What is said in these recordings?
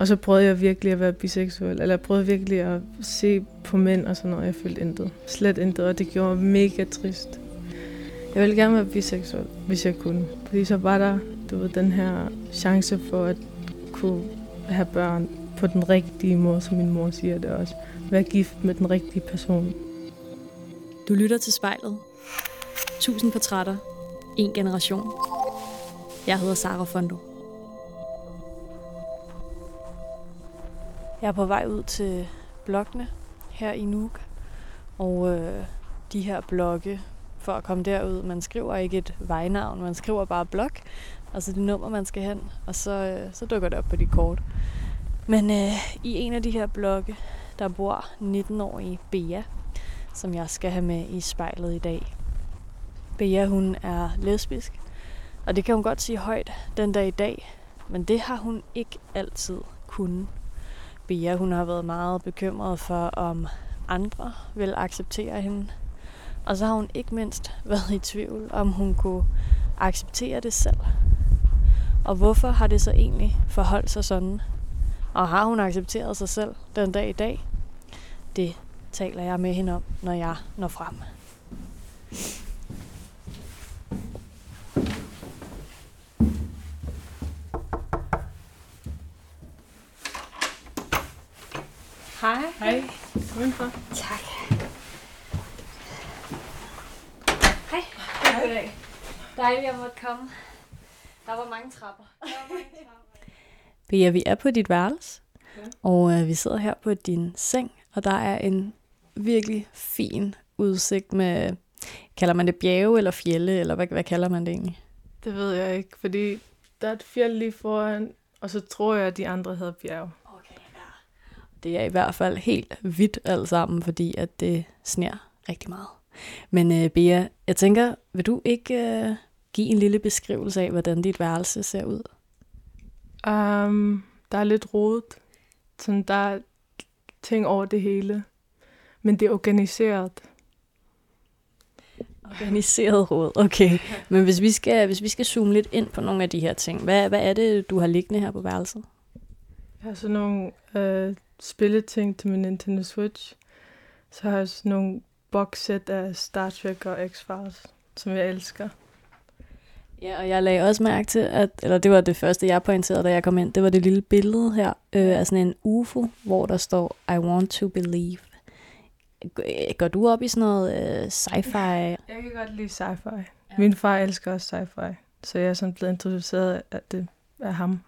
Og så prøvede jeg virkelig at være biseksuel, eller jeg prøvede virkelig at se på mænd og sådan noget. Jeg følte intet. Slet intet, og det gjorde mig mega trist. Jeg ville gerne være biseksuel, hvis jeg kunne. Fordi så var der, du ved, den her chance for at kunne have børn på den rigtige måde, som min mor siger det også. Være gift med den rigtige person. Du lytter til spejlet. Tusind portrætter. En generation. Jeg hedder Sara Fondo. Jeg er på vej ud til blokkene her i Nuuk. Og øh, de her blokke, for at komme derud, man skriver ikke et vejnavn, man skriver bare blok, altså det nummer, man skal hen, og så, øh, så dukker det op på de kort. Men øh, i en af de her blokke, der bor 19-årige Bea, som jeg skal have med i spejlet i dag. Bea, hun er lesbisk, og det kan hun godt sige højt den dag i dag, men det har hun ikke altid kunnet. Bea, hun har været meget bekymret for, om andre vil acceptere hende. Og så har hun ikke mindst været i tvivl, om hun kunne acceptere det selv. Og hvorfor har det så egentlig forholdt sig sådan? Og har hun accepteret sig selv den dag i dag? Det taler jeg med hende om, når jeg når frem. Hej. Hej. Kom indenfor. Tak. Hej. Goddag. Dejligt, at måtte komme. Der var mange trapper. Der var mange trapper. Bea, vi er på dit værelse, ja. og øh, vi sidder her på din seng, og der er en virkelig fin udsigt med, kalder man det bjerge eller fjelle, eller hvad, hvad kalder man det egentlig? Det ved jeg ikke, fordi der er et fjeld lige foran, og så tror jeg, at de andre hedder bjerg. Det er i hvert fald helt hvidt alt sammen, fordi at det sner rigtig meget. Men øh, Bea, jeg tænker, vil du ikke øh, give en lille beskrivelse af, hvordan dit værelse ser ud? Um, der er lidt rodet. Sådan, der er ting over det hele. Men det er organiseret. Organiseret råd, okay. Men hvis vi, skal, hvis vi skal zoome lidt ind på nogle af de her ting, hvad, hvad er det, du har liggende her på værelset? Jeg har sådan nogle øh, spilleting til min Nintendo Switch. Så har jeg sådan nogle boxsæt af Star Trek og X-Files, som jeg elsker. Ja, og jeg lagde også mærke til, at, eller det var det første, jeg pointerede, da jeg kom ind, det var det lille billede her øh, af sådan en UFO, hvor der står, I want to believe. Går du op i sådan noget øh, sci-fi? Jeg kan godt lide sci-fi. Ja. Min far elsker også sci-fi, så jeg er sådan blevet introduceret af det af ham.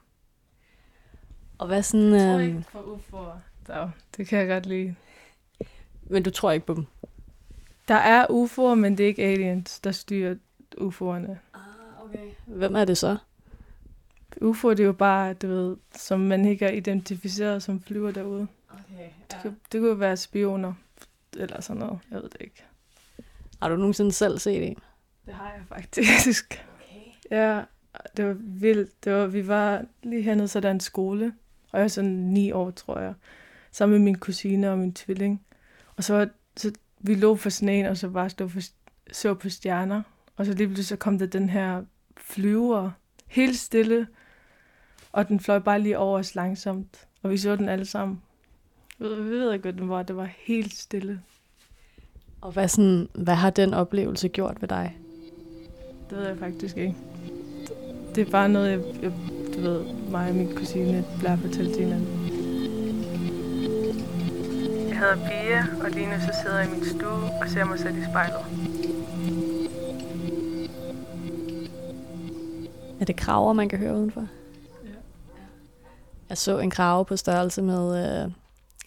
Og hvad sådan... Jeg tror Øh, ikke på UFO'er. Så det kan jeg godt lide. men du tror ikke på dem? Der er UFO'er, men det er ikke aliens, der styrer UFO'erne. Ah, okay. Hvem er det så? UFO det er jo bare, du ved, som man ikke har identificeret, som flyver derude. Okay, Det, kunne, det kunne være spioner, eller sådan noget. Jeg ved det ikke. Har du nogensinde selv set en? Det har jeg faktisk. Okay. Ja, det var vildt. Det var, vi var lige hernede, så der er en skole, og jeg var sådan ni år, tror jeg, sammen med min kusine og min tvilling. Og så, så vi lå for sneen, og så bare stod for, så på stjerner. Og så lige pludselig så kom der den her flyver, helt stille, og den fløj bare lige over os langsomt. Og vi så den alle sammen. Vi ved- ikke, hvad den var. Det var helt stille. Og hvad, sådan, hvad har den oplevelse gjort ved dig? Det ved jeg faktisk ikke. Det er bare noget, jeg, jeg ved, mig og min kusine bliver fortalt til hinanden. Jeg hedder Pia, og lige nu så sidder jeg i min stue og ser mig selv i spejlet. Er det kraver, man kan høre udenfor? Ja. Jeg så en krave på størrelse med, øh,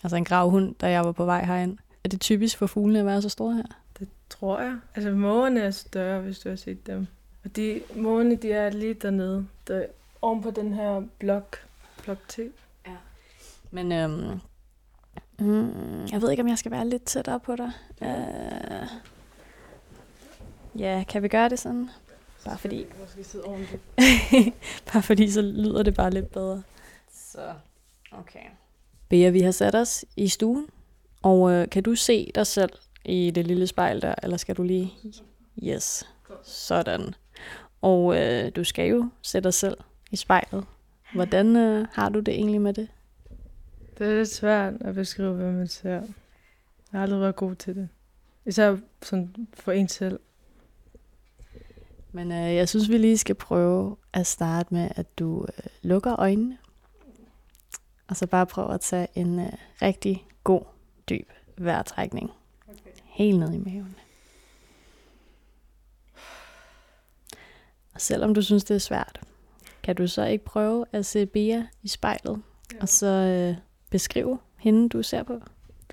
altså en gravhund, da jeg var på vej herind. Er det typisk for fuglene at være så store her? Det tror jeg. Altså, mågerne er større, hvis du har set dem. Og de mågerne, de er lige dernede. Der, oven på den her blok. Blok T. Men øhm, mm, jeg ved ikke, om jeg skal være lidt tættere på dig. Øh, ja, kan vi gøre det sådan? Bare fordi, bare fordi så lyder det bare lidt bedre. Så, okay. Bea, vi har sat os i stuen, og øh, kan du se dig selv i det lille spejl der, eller skal du lige... Yes, sådan. Og øh, du skal jo sætte dig selv i spejlet. Hvordan øh, har du det egentlig med det? Det er lidt svært at beskrive, hvad man ser. Jeg har aldrig været god til det. Især sådan for en selv. Men øh, jeg synes, vi lige skal prøve at starte med, at du øh, lukker øjnene. Og så bare prøve at tage en øh, rigtig god, dyb vejrtrækning. Okay. Helt ned i maven. Og selvom du synes, det er svært, kan du så ikke prøve at se Bea i spejlet, ja. og så øh, beskrive hende, du ser på?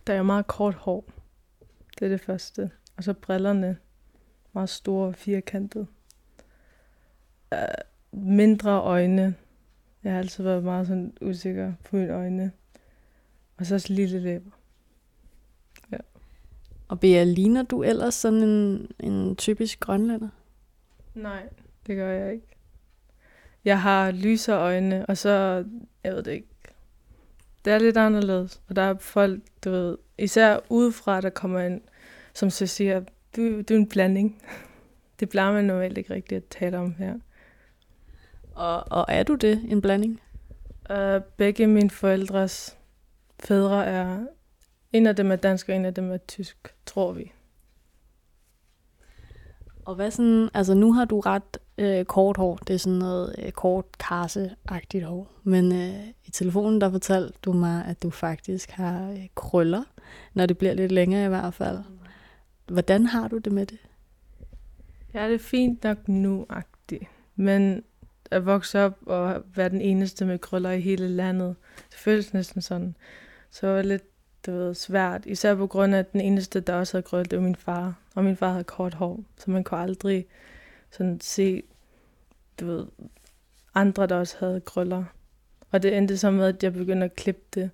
Der er jo meget kort hår. Det er det første. Og så brillerne. Meget store og firkantede. Uh, mindre øjne. Jeg har altid været meget sådan usikker på mine øjne. Og så lille læber. Ja. Og Bea, ligner du ellers sådan en, en typisk grønlander? Nej, det gør jeg ikke. Jeg har lyse øjne, og så, jeg ved det ikke, det er lidt anderledes. Og der er folk, du ved, især udefra, der kommer ind, som så siger, du, du er en blanding. Det plejer man normalt ikke rigtigt at tale om her. Og, og er du det, en blanding? Uh, begge mine forældres fædre er, en af dem er dansk, og en af dem er tysk, tror vi. Og hvad sådan, altså nu har du ret øh, kort hår, det er sådan noget øh, kort karseagtigt hår. Men øh, i telefonen, der fortalte du mig, at du faktisk har øh, krøller, når det bliver lidt længere i hvert fald. Hvordan har du det med det? Ja, det er fint nok nu-agtigt. Men at vokse op og være den eneste med krøller i hele landet, det føles næsten sådan. Så var det lidt det var svært, især på grund af, at den eneste, der også havde krøller, det var min far. Og min far havde kort hår, så man kunne aldrig sådan se, du ved, andre, der også havde krøller. Og det endte så med, at jeg begyndte at klippe det.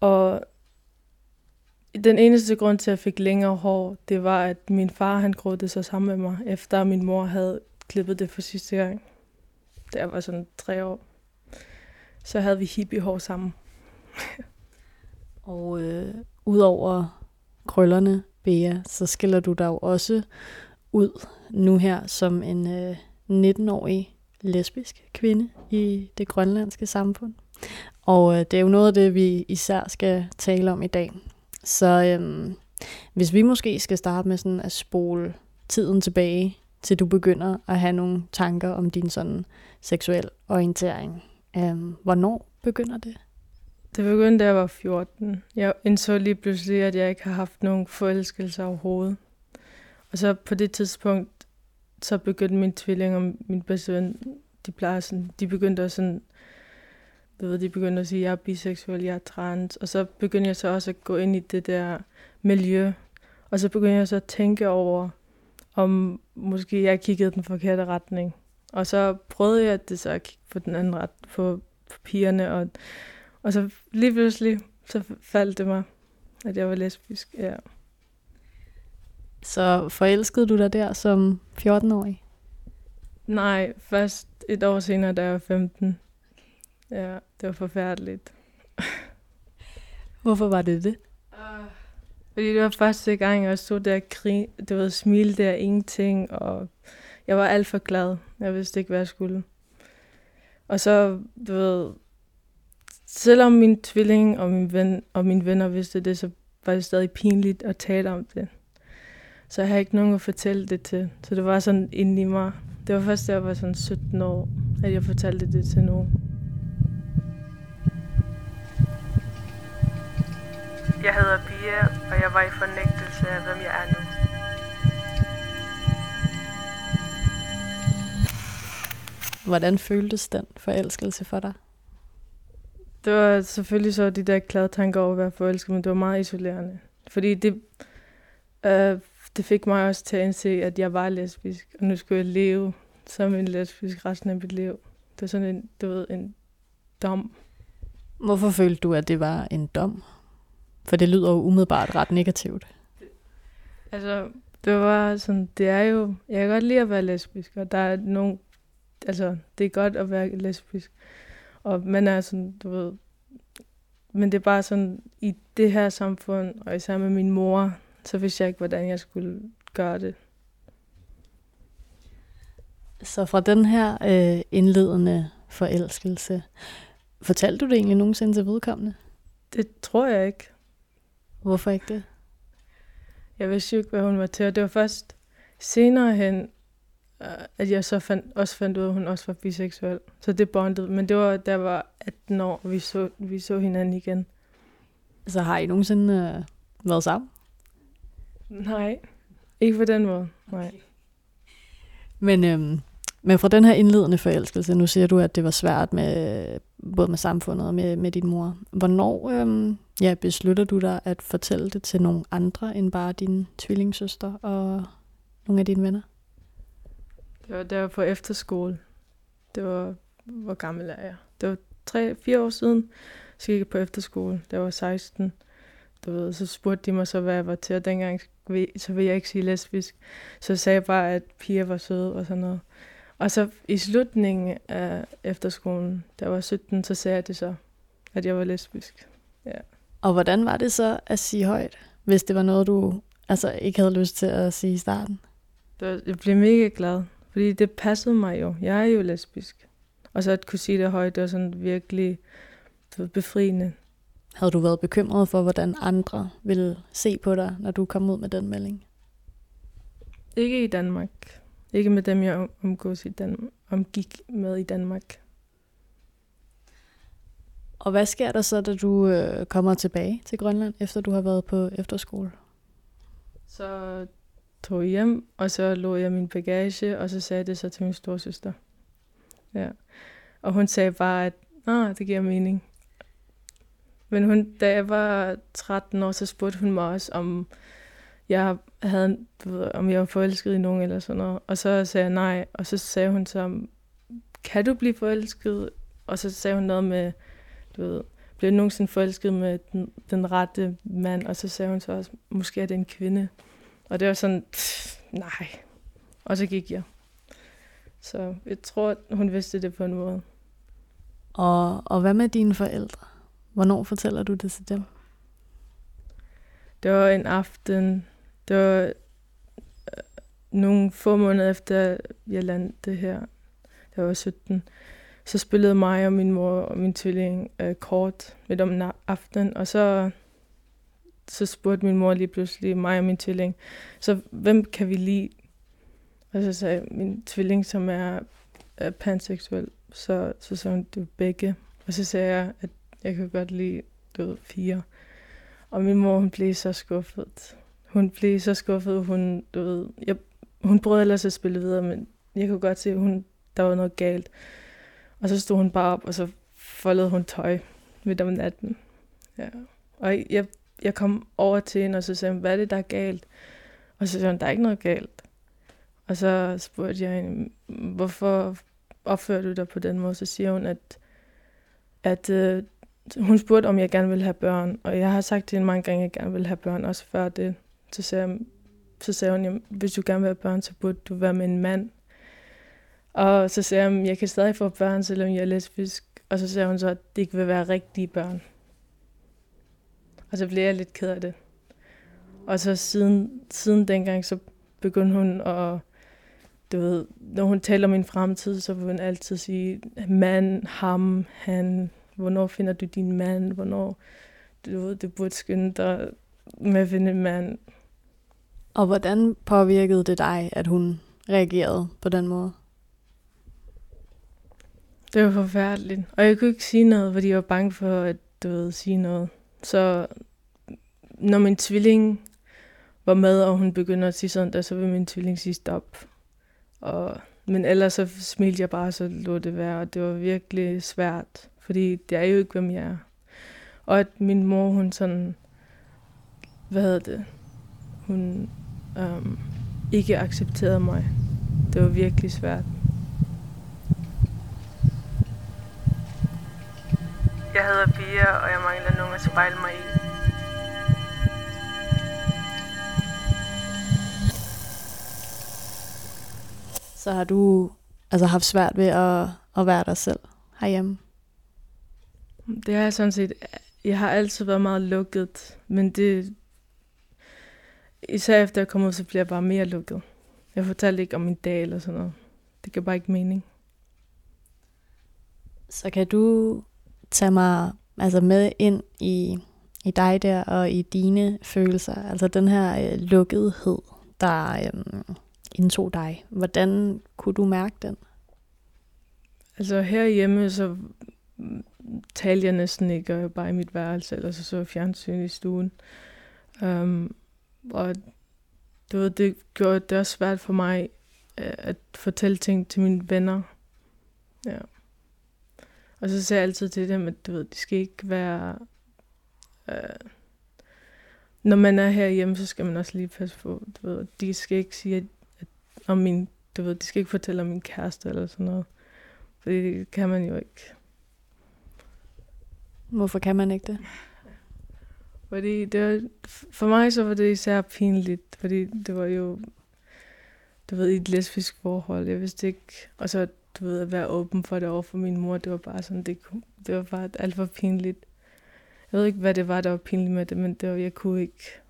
Og den eneste grund til, at jeg fik længere hår, det var, at min far han groede det så sammen med mig, efter min mor havde klippet det for sidste gang. Da jeg var sådan tre år. Så havde vi hippiehår sammen. og øh, udover krøllerne, Bea, så skiller du dig jo også ud nu her som en øh, 19-årig lesbisk kvinde i det grønlandske samfund. Og øh, det er jo noget af det, vi især skal tale om i dag. Så øh, hvis vi måske skal starte med sådan at spole tiden tilbage, til du begynder at have nogle tanker om din sådan seksuel orientering. Øh, hvornår begynder det? Det begyndte, da jeg var 14. Jeg indså lige pludselig, at jeg ikke har haft nogen forelskelse overhovedet. Og så på det tidspunkt, så begyndte min tvilling og min bedste ven, de plejer sådan, de begyndte at sådan, du ved, de begyndte at sige, jeg er biseksuel, jeg er trans. Og så begyndte jeg så også at gå ind i det der miljø. Og så begyndte jeg så at tænke over, om måske jeg kiggede den forkerte retning. Og så prøvede jeg det så at kigge på den anden ret, på, på pigerne, og, og så lige pludselig, så faldt det mig, at jeg var lesbisk, ja. Så forelskede du dig der som 14-årig? Nej, først et år senere, da jeg var 15. Ja, det var forfærdeligt. Hvorfor var det det? Uh, fordi det var første gang, jeg stod der og grin, det var smil der ingenting, og jeg var alt for glad. Jeg vidste ikke, hvad jeg skulle. Og så, du ved, selvom min tvilling og min ven og mine venner vidste det, så var det stadig pinligt at tale om det. Så jeg har ikke nogen at fortælle det til. Så det var sådan inde i mig. Det var først, da jeg var sådan 17 år, at jeg fortalte det til nogen. Jeg hedder Pia, og jeg var i fornægtelse af, hvem jeg er nu. Hvordan føltes den forelskelse for dig? Det var selvfølgelig så de der klare tanker over at være forelsket, men det var meget isolerende. Fordi det, øh, det fik mig også til at indse, at jeg var lesbisk, og nu skulle jeg leve som en lesbisk resten af mit liv. Det var sådan en, du ved, en dom. Hvorfor følte du, at det var en dom? For det lyder jo umiddelbart ret negativt. Altså, det var sådan, det er jo, jeg kan godt lide at være lesbisk, og der er nogle, altså, det er godt at være lesbisk. Og man er sådan, du ved, men det er bare sådan, i det her samfund, og især med min mor, så vidste jeg ikke, hvordan jeg skulle gøre det. Så fra den her øh, indledende forelskelse, fortalte du det egentlig nogensinde til vedkommende? Det tror jeg ikke. Hvorfor ikke det? Jeg vidste jo ikke, hvad hun var til, og det var først senere hen, øh, at jeg så fandt, også fandt ud af, at hun også var biseksuel. Så det bondede, men det var, da jeg var 18 år, og vi så, vi så hinanden igen. Så har I nogensinde øh, været sammen? Nej, ikke på den måde, nej. Men, øhm, men fra den her indledende forelskelse, nu siger du, at det var svært med både med samfundet og med, med din mor. Hvornår øhm, ja, beslutter du dig at fortælle det til nogle andre end bare din tvillingssøster og nogle af dine venner? Det var der på efterskole. Det var, hvor gammel er jeg? Det var tre, fire år siden, så gik jeg på efterskole. Der var 16. Du ved, så spurgte de mig så, hvad jeg var til, og dengang så vil jeg ikke sige lesbisk. Så sagde jeg bare, at piger var søde og sådan noget. Og så i slutningen af efterskolen, der var 17, så sagde jeg det så, at jeg var lesbisk. Ja. Og hvordan var det så at sige højt, hvis det var noget, du altså, ikke havde lyst til at sige i starten? Det, jeg blev mega glad, fordi det passede mig jo. Jeg er jo lesbisk. Og så at kunne sige det højt, det var sådan virkelig befriende. Havde du været bekymret for, hvordan andre ville se på dig, når du kom ud med den melding? Ikke i Danmark. Ikke med dem, jeg omgås i Dan- omgik med i Danmark. Og hvad sker der så, da du øh, kommer tilbage til Grønland, efter du har været på efterskole? Så tog jeg hjem, og så lå jeg min bagage, og så sagde det så til min storsøster. Ja. Og hun sagde bare, at ah, det giver mening. Men hun, da jeg var 13 år, så spurgte hun mig også, om jeg havde, du ved, om jeg var forelsket i nogen eller sådan noget. Og så sagde jeg nej, og så sagde hun så, kan du blive forelsket? Og så sagde hun noget med, du ved, blev du nogensinde forelsket med den, den rette mand? Og så sagde hun så også, måske er det en kvinde. Og det var sådan, pff, nej. Og så gik jeg. Så jeg tror, hun vidste det på en måde. Og, og hvad med dine forældre? Hvornår fortæller du det til dem? Det var en aften, det var øh, nogle få måneder efter, jeg landede her, jeg var 17, så spillede mig og min mor og min tvilling øh, kort midt om aftenen, og så, så spurgte min mor lige pludselig mig og min tvilling, så hvem kan vi lide? Og så sagde min tvilling, som er, er panseksuel, så, så sagde hun, det er begge. Og så sagde jeg, at jeg kan godt lide, du ved, fire. Og min mor, hun blev så skuffet. Hun blev så skuffet, hun, du ved, jeg, hun prøvede ellers at spille videre, men jeg kunne godt se, at hun, der var noget galt. Og så stod hun bare op, og så foldede hun tøj midt om natten. Ja. Og jeg, jeg kom over til hende, og så sagde hun, hvad er det, der er galt? Og så sagde hun, der er ikke noget galt. Og så spurgte jeg hende, hvorfor opfører du dig på den måde? Så siger hun, at, at øh, hun spurgte, om jeg gerne ville have børn, og jeg har sagt til hende mange gange, at jeg gerne ville have børn, også før det. Så sagde, jeg, så sagde hun, at hvis du gerne vil have børn, så burde du være med en mand. Og så sagde jeg, at jeg kan stadig få børn, selvom jeg er lesbisk. Og så sagde hun så, at det ikke vil være rigtige børn. Og så blev jeg lidt ked af det. Og så siden, siden dengang, så begyndte hun at, du ved, når hun taler om min fremtid, så vil hun altid sige, mand, ham, han, hvornår finder du din mand, hvornår, du ved, du burde skynde dig med at finde en mand. Og hvordan påvirkede det dig, at hun reagerede på den måde? Det var forfærdeligt. Og jeg kunne ikke sige noget, fordi jeg var bange for at du ved, sige noget. Så når min tvilling var med, og hun begyndte at sige sådan der, så ville min tvilling sige stop. Og, men ellers så smilte jeg bare, så lå det være, og det var virkelig svært, fordi det er jo ikke, hvem jeg er. Og at min mor, hun sådan, hvad hedder det, hun um, ikke accepterede mig. Det var virkelig svært. Jeg hedder Pia, og jeg mangler nogen at spejle mig i. Så har du altså haft svært ved at, at være dig selv herhjemme? Det har jeg sådan set. Jeg har altid været meget lukket, men det, især efter jeg kom ud, så bliver jeg bare mere lukket. Jeg fortalte ikke om min dag eller sådan noget. Det giver bare ikke mening. Så kan du tage mig altså med ind i i dig der og i dine følelser, altså den her øh, lukkethed, der øh, indtog dig. Hvordan kunne du mærke den? Altså herhjemme, så talte jeg næsten ikke, og jeg bare i mit værelse, eller så så fjernsyn i stuen. Um, og det, var, det gjorde det også svært for mig øh, at fortælle ting til mine venner. Ja. Og så sagde jeg altid til dem, at du ved, de skal ikke være... Øh, når man er herhjemme, så skal man også lige passe på, du ved, de skal ikke sige, at, at om min, du ved, de skal ikke fortælle om min kæreste eller sådan noget. Fordi det kan man jo ikke. Hvorfor kan man ikke det? Fordi det var, for mig så var det især pinligt, fordi det var jo, du ved, i et lesbisk forhold. Jeg vidste ikke, og så, du ved, at være åben for det over for min mor, det var bare sådan, det, det var bare alt for pinligt. Jeg ved ikke, hvad det var, der var pinligt med det, men det var, jeg kunne ikke.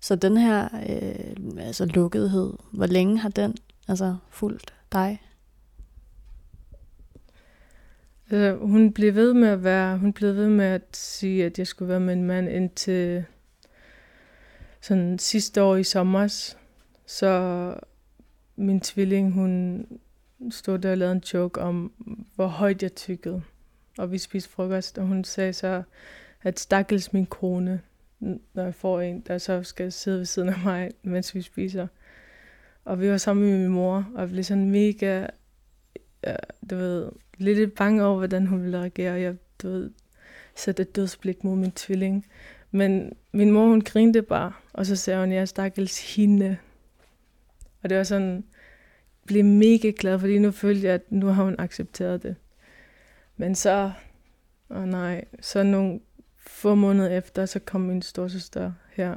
Så den her øh, altså lukkethed, hvor længe har den altså fulgt dig? Altså, hun blev ved med at være, hun blev ved med at sige, at jeg skulle være med en mand indtil sådan sidste år i sommer. Så min tvilling, hun stod der og lavede en joke om, hvor højt jeg tykkede. Og vi spiste frokost, og hun sagde så, at stakkels min kone, når jeg får en, der så skal sidde ved siden af mig, mens vi spiser. Og vi var sammen med min mor, og blev sådan mega, ja, du ved, lidt bange over, hvordan hun ville reagere. Jeg du ved, satte et dødsblik mod min tvilling. Men min mor, hun grinte bare, og så sagde hun, jeg stakkels hende. Og det var sådan, blev mega glad, fordi nu følte jeg, at nu har hun accepteret det. Men så, åh oh nej, så nogle få måneder efter, så kom min storsøster her.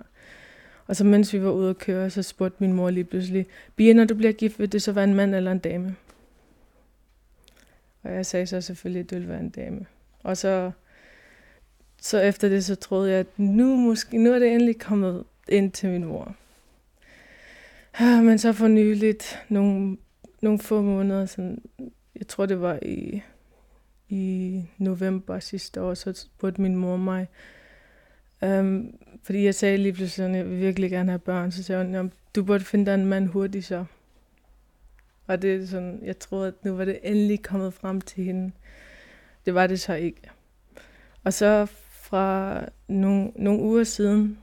Og så mens vi var ude at køre, så spurgte min mor lige pludselig, Bia, når du bliver gift, vil det så være en mand eller en dame? Og jeg sagde så selvfølgelig, at det ville være en dame. Og så, så efter det, så troede jeg, at nu, måske, nu er det endelig kommet ind til min mor. Ah, men så for nyligt, nogle, nogle få måneder, sådan, jeg tror det var i, i november sidste år, så spurgte min mor mig, um, fordi jeg sagde lige pludselig, at jeg vil virkelig gerne have børn, så sagde hun, du burde finde dig en mand hurtigt så. Og det er sådan, jeg troede, at nu var det endelig kommet frem til hende. Det var det så ikke. Og så fra nogle, nogle uger siden,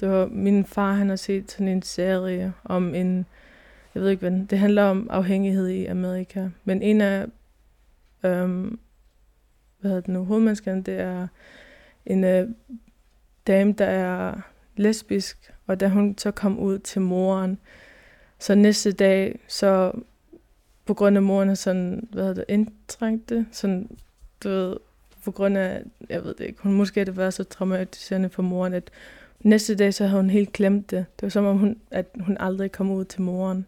det var min far, han har set sådan en serie om en, jeg ved ikke hvad, det handler om afhængighed i Amerika. Men en af, øhm, hvad hedder det nu, hovedmandskerne, det er en øh, dame, der er lesbisk, og da hun så kom ud til moren, så næste dag, så på grund af moren er sådan, hvad hedder det, indtrængte, sådan, du ved, på grund af, jeg ved det ikke, hun måske det været så traumatiserende for moren, at næste dag så havde hun helt glemt det. Det var som om, hun, at hun aldrig kom ud til moren.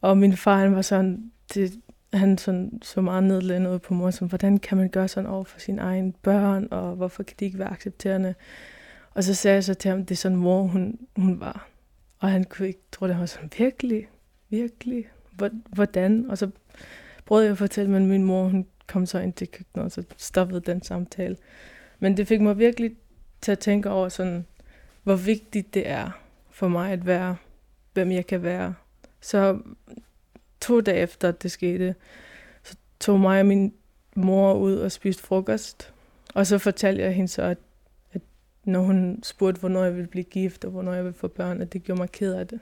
Og min far, han var sådan, det, han sådan, så meget nedlændet ud på moren, sådan, hvordan kan man gøre sådan over for sine egne børn, og hvorfor kan de ikke være accepterende? Og så sagde jeg så til ham, det er sådan hvor hun, hun var. Og han kunne ikke tro, det var sådan, virkelig, virkelig hvordan? Og så prøvede jeg at fortælle, men min mor hun kom så ind til køkkenet, og så stoppede den samtale. Men det fik mig virkelig til at tænke over, sådan, hvor vigtigt det er for mig at være, hvem jeg kan være. Så to dage efter det skete, så tog mig og min mor ud og spiste frokost. Og så fortalte jeg hende så, at, at når hun spurgte, hvornår jeg ville blive gift, og hvornår jeg ville få børn, at det gjorde mig ked af det.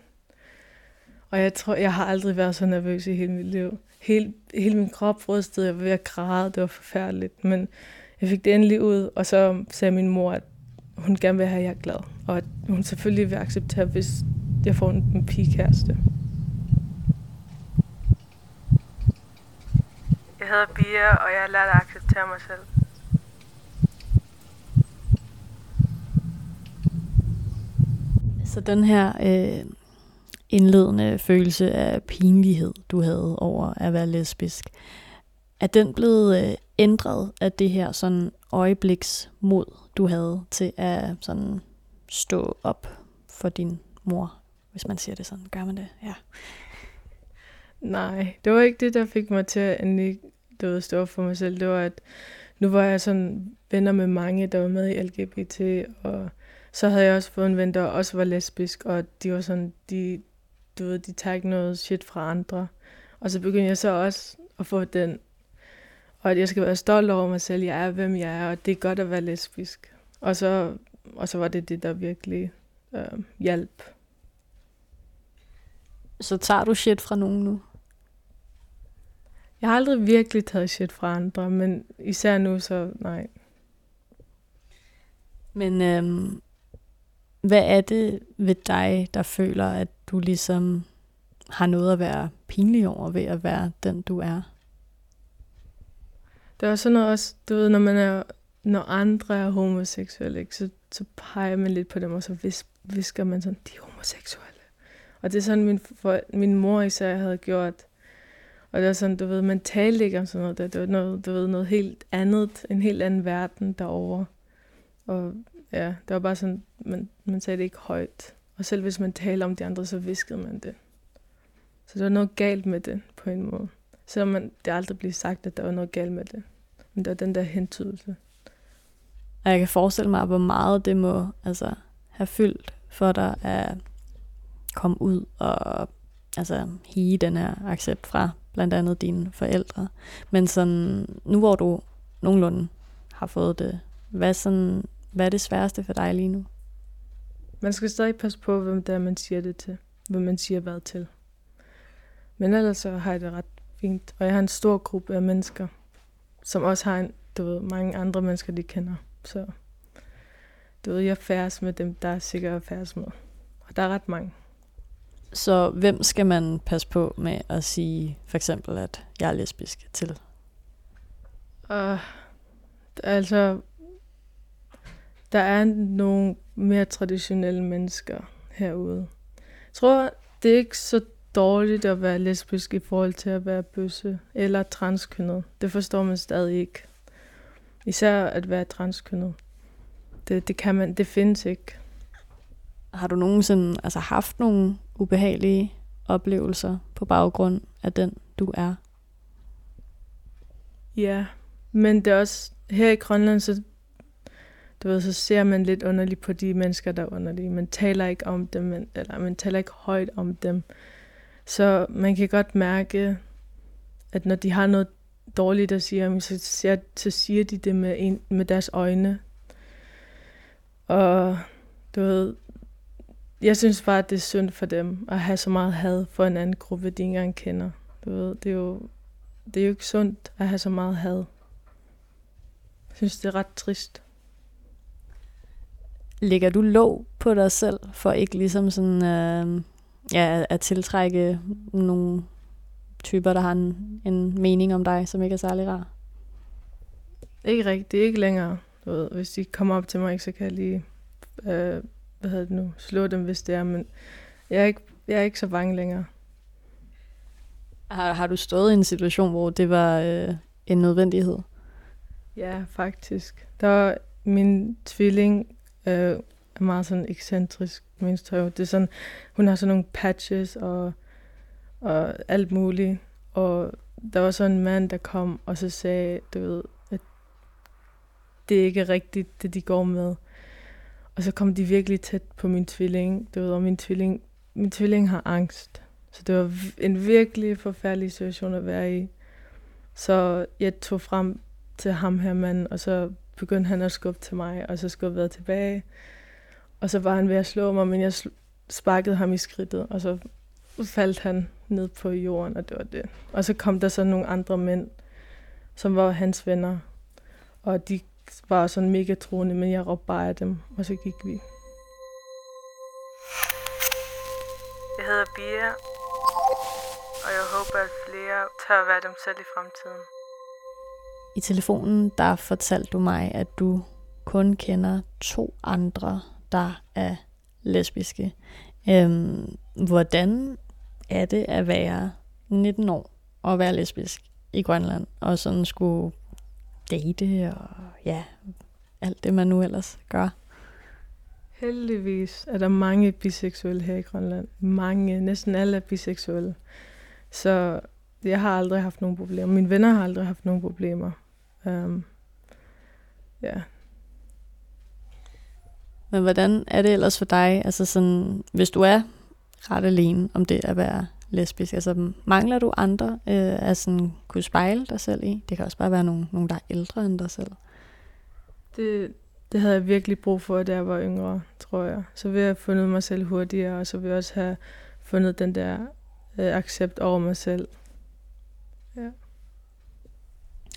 Og jeg tror, jeg har aldrig været så nervøs i hele mit liv. Hele, hele min krop rystede, jeg var ved at græde, det var forfærdeligt. Men jeg fik det endelig ud, og så sagde min mor, at hun gerne vil have, at jeg er glad. Og at hun selvfølgelig vil acceptere, hvis jeg får en, en pigekæreste. Jeg hedder Bia, og jeg har lært at acceptere mig selv. Så den her øh, indledende følelse af pinlighed, du havde over at være lesbisk, er den blevet øh, ændret af det her sådan øjebliks mod, du havde til at sådan stå op for din mor, hvis man siger det sådan. Gør man det? Ja. Nej, det var ikke det, der fik mig til at endelig du ved, stå op for mig selv. Det var, at nu var jeg sådan venner med mange, der var med i LGBT, og så havde jeg også fået en ven, der også var lesbisk, og de var sådan, de, du ved, de tager ikke noget shit fra andre. Og så begyndte jeg så også at få den, og at jeg skal være stolt over mig selv, jeg er, hvem jeg er, og det er godt at være lesbisk. Og så, og så var det det, der virkelig øh, hjalp. Så tager du shit fra nogen nu? Jeg har aldrig virkelig taget shit fra andre, men især nu, så nej. Men øhm, hvad er det ved dig, der føler, at du ligesom har noget at være pinlig over ved at være den, du er? Det er også sådan noget også, du ved, når man er, når andre er homoseksuelle, ikke, så, så peger man lidt på dem, og så vis, visker man sådan, de er homoseksuelle. Og det er sådan, min, for, min mor især havde gjort. Og det er sådan, du ved, man talte ikke om sådan noget der. Det var noget, du ved, noget helt andet, en helt anden verden derovre. Og ja, det var bare sådan, man, man sagde det ikke højt. Og selv hvis man talte om de andre, så viskede man det. Så der var noget galt med det, på en måde. Selvom man, det aldrig blev sagt, at der var noget galt med det. Men der var den der hentydelse. Og jeg kan forestille mig, hvor meget det må altså, have fyldt for dig at komme ud og altså, hige den her accept fra blandt andet dine forældre. Men sådan, nu hvor du nogenlunde har fået det, hvad, sådan, hvad er det sværeste for dig lige nu? Man skal stadig passe på, hvem det er, man siger det til. Hvem man siger hvad til. Men ellers så har jeg det ret fint. Og jeg har en stor gruppe af mennesker, som også har en, du ved, mange andre mennesker, de kender. Så du ved, jeg færdes med dem, der er sikkert at færdes med. Og der er ret mange. Så hvem skal man passe på med at sige for eksempel, at jeg er lesbisk til? Uh, altså, der er nogle mere traditionelle mennesker herude. Jeg tror, det er ikke så dårligt at være lesbisk i forhold til at være bøsse eller transkønnet. Det forstår man stadig ikke. Især at være transkønnet. Det, det kan man, det findes ikke. Har du nogensinde altså, haft nogle ubehagelige oplevelser på baggrund af den, du er? Ja, men det er også her i Grønland, så, du ved, så ser man lidt underligt på de mennesker, der er underlige. Man taler ikke om dem, eller man taler ikke højt om dem. Så man kan godt mærke, at når de har noget dårligt at sige, så, siger, så siger de det med, en, med deres øjne. Og du ved, jeg synes bare, at det er synd for dem at have så meget had for en anden gruppe, de ikke engang kender. Du ved, det er jo, det er jo ikke sundt at have så meget had. Jeg synes, det er ret trist. Lægger du låg på dig selv, for ikke ligesom sådan, øh, ja, at tiltrække nogle typer, der har en, en mening om dig, som ikke er særlig rar? Ikke rigtigt, ikke længere. Du ved, hvis de kommer op til mig, så kan jeg lige øh, hvad hedder det nu, slå dem, hvis det er, men jeg er ikke, jeg er ikke så bange længere. Har, har du stået i en situation, hvor det var øh, en nødvendighed? Ja, faktisk. Der var min tvilling øh, er meget sådan ekscentrisk, mindst Det er sådan, hun har sådan nogle patches og, og alt muligt. Og der var sådan en mand, der kom og så sagde, du ved, at det ikke er rigtigt, det de går med. Og så kom de virkelig tæt på min tvilling. Du ved, og min tvilling, min tvilling har angst. Så det var en virkelig forfærdelig situation at være i. Så jeg tog frem til ham her mand, og så begyndte han at skubbe til mig, og så skubbede jeg tilbage. Og så var han ved at slå mig, men jeg sparkede ham i skridtet, og så faldt han ned på jorden, og det var det. Og så kom der så nogle andre mænd, som var hans venner, og de var sådan mega troende, men jeg råbte bare af dem, og så gik vi. Jeg hedder Bia, og jeg håber, at flere tør være dem selv i fremtiden. I telefonen, der fortalte du mig, at du kun kender to andre, der er lesbiske. Øhm, hvordan er det at være 19 år og være lesbisk i Grønland, og sådan skulle date og ja, alt det, man nu ellers gør. Heldigvis er der mange biseksuelle her i Grønland. Mange, næsten alle er biseksuelle. Så jeg har aldrig haft nogen problemer. Mine venner har aldrig haft nogen problemer. Um, ja. Men hvordan er det ellers for dig, altså sådan, hvis du er ret alene om det at være lesbisk, altså mangler du andre øh, at sådan kunne spejle dig selv i? Det kan også bare være nogen, nogen der er ældre end dig selv. Det, det havde jeg virkelig brug for, da jeg var yngre, tror jeg. Så vil jeg have fundet mig selv hurtigere, og så vil jeg også have fundet den der øh, accept over mig selv. Ja.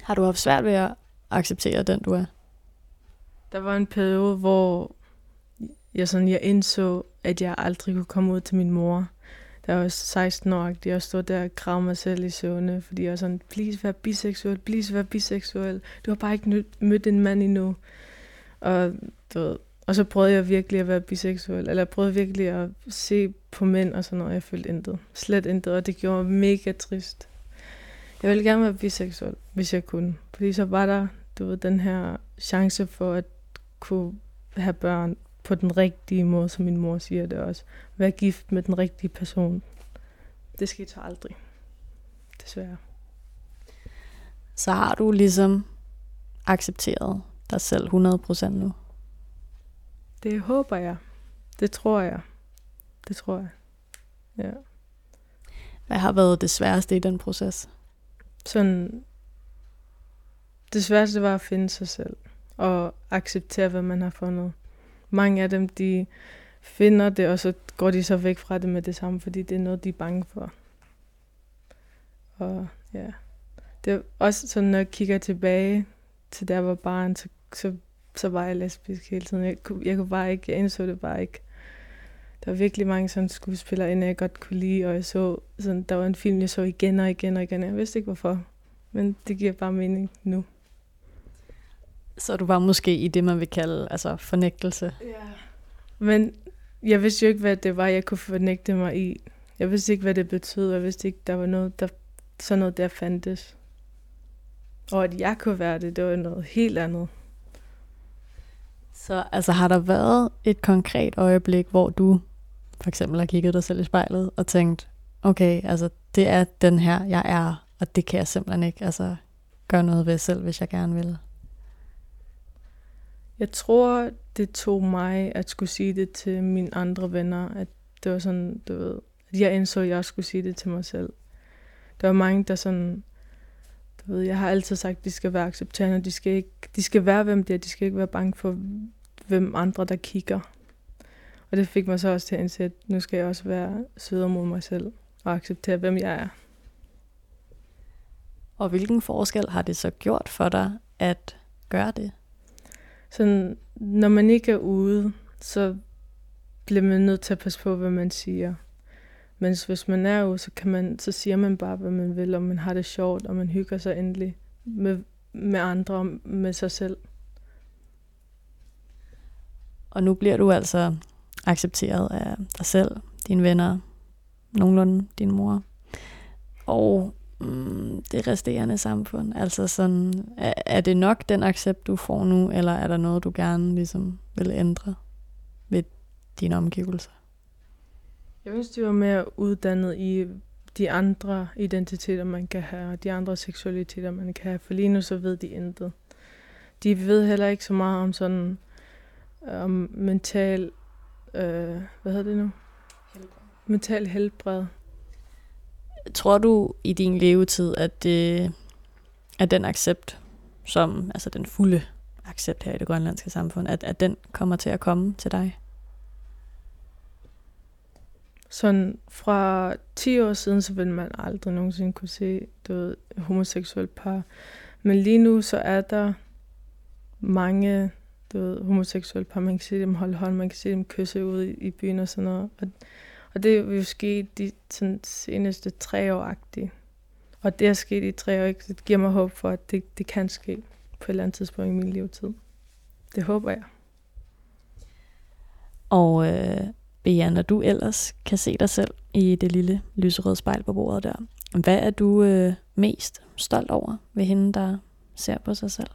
Har du haft svært ved at acceptere den, du er? Der var en periode, hvor jeg, sådan, jeg indså, at jeg aldrig kunne komme ud til min mor. Der var 16 år, og jeg stod der og kravede mig selv i søvne, fordi jeg var sådan, please vær biseksuel, please vær biseksuel. Du har bare ikke mødt en mand endnu. Og, du ved, og så prøvede jeg virkelig at være biseksuel, eller jeg prøvede virkelig at se på mænd og sådan noget, jeg følte intet. Slet intet, og det gjorde mig mega trist. Jeg ville gerne være biseksuel, hvis jeg kunne. Fordi så var der, du ved, den her chance for at kunne have børn på den rigtige måde, som min mor siger det også. Være gift med den rigtige person. Det skete så aldrig. Desværre. Så har du ligesom accepteret dig selv 100% nu? Det håber jeg. Det tror jeg. Det tror jeg. Ja. Hvad har været det sværeste i den proces? Sådan, det sværeste var at finde sig selv og acceptere, hvad man har fundet. Mange af dem, de finder det, og så går de så væk fra det med det samme, fordi det er noget, de er bange for. Og ja, det er også sådan, når jeg kigger tilbage til der var barn, så, så, så var jeg lesbisk hele tiden. Jeg kunne, jeg kunne bare ikke, jeg indså det bare ikke. Der var virkelig mange sådan skuespillere, jeg godt kunne lide, og jeg så, sådan, der var en film, jeg så igen og igen og igen. Jeg vidste ikke hvorfor, men det giver bare mening nu. Så du var måske i det, man vil kalde altså fornægtelse? Ja. Men jeg vidste jo ikke, hvad det var, jeg kunne fornægte mig i. Jeg vidste ikke, hvad det betød. Jeg vidste ikke, der var noget, der, sådan noget, der fandtes. Og at jeg kunne være det, det var noget helt andet. Så altså har der været et konkret øjeblik, hvor du for eksempel har kigget dig selv i spejlet og tænkt, okay, altså det er den her, jeg er, og det kan jeg simpelthen ikke altså, gøre noget ved selv, hvis jeg gerne vil? Jeg tror, det tog mig at skulle sige det til mine andre venner, at det var sådan, du ved, at jeg indså, at jeg skulle sige det til mig selv. Der var mange, der sådan, du ved, jeg har altid sagt, at de skal være accepterende, de skal, ikke, de skal være, hvem de er, de skal ikke være bange for, hvem andre, der kigger. Og det fik mig så også til at indse, at nu skal jeg også være sødere mod mig selv og acceptere, hvem jeg er. Og hvilken forskel har det så gjort for dig at gøre det? Sådan, når man ikke er ude, så bliver man nødt til at passe på, hvad man siger. Men hvis man er ude, så, kan man, så siger man bare, hvad man vil, og man har det sjovt, og man hygger sig endelig med, med andre og med sig selv. Og nu bliver du altså accepteret af dig selv, dine venner, nogenlunde din mor, og mm, det resterende samfund? Altså sådan, er, er det nok den accept, du får nu, eller er der noget, du gerne ligesom vil ændre ved dine omgivelser? Jeg synes, det var mere uddannet i de andre identiteter, man kan have, og de andre seksualiteter, man kan have, for lige nu så ved de intet. De ved heller ikke så meget om sådan om mental, øh, hvad hedder det nu? Helbred. Mental helbred. Tror du i din levetid, at, det, at den accept, som altså den fulde accept her i det grønlandske samfund, at, at den kommer til at komme til dig? Sådan fra 10 år siden, så vil man aldrig nogensinde kunne se du ved, homoseksuelle par. Men lige nu, så er der mange du ved, homoseksuelle par. Man kan se dem holde hånd, man kan se dem kysse ude i, i byen og sådan noget. Og og det er jo sket de sådan, seneste tre år -agtigt. Og det er sket i tre år, ikke? det giver mig håb for, at det, det kan ske på et eller andet tidspunkt i min levetid. Det håber jeg. Og øh, Bea, når du ellers kan se dig selv i det lille lyserøde spejl på bordet der, hvad er du øh, mest stolt over ved hende, der ser på sig selv?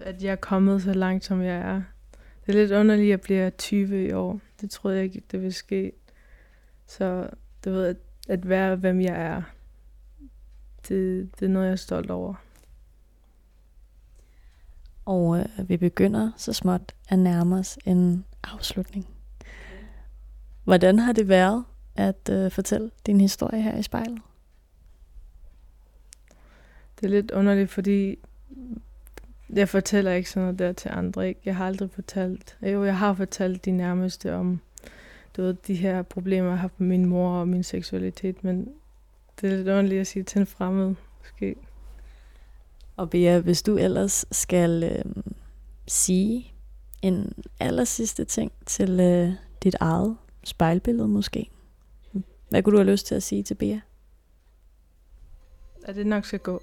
At jeg er kommet så langt, som jeg er. Det er lidt underligt, at jeg bliver 20 i år. Det troede jeg ikke, det ville ske. Så du ved, at, at være, hvem jeg er, det, det er noget, jeg er stolt over. Og øh, vi begynder så småt at nærme os en afslutning. Hvordan har det været at øh, fortælle din historie her i spejlet? Det er lidt underligt, fordi jeg fortæller ikke sådan noget der til andre. Ikke? Jeg har aldrig fortalt. Jo, jeg har fortalt de nærmeste om du ved, de her problemer, jeg har med min mor og min seksualitet, men det er lidt underligt at sige til en fremmed, måske. Og Bea, hvis du ellers skal øh, sige en aller sidste ting til øh, dit eget spejlbillede måske, hvad kunne du have lyst til at sige til Bea? At det nok skal gå.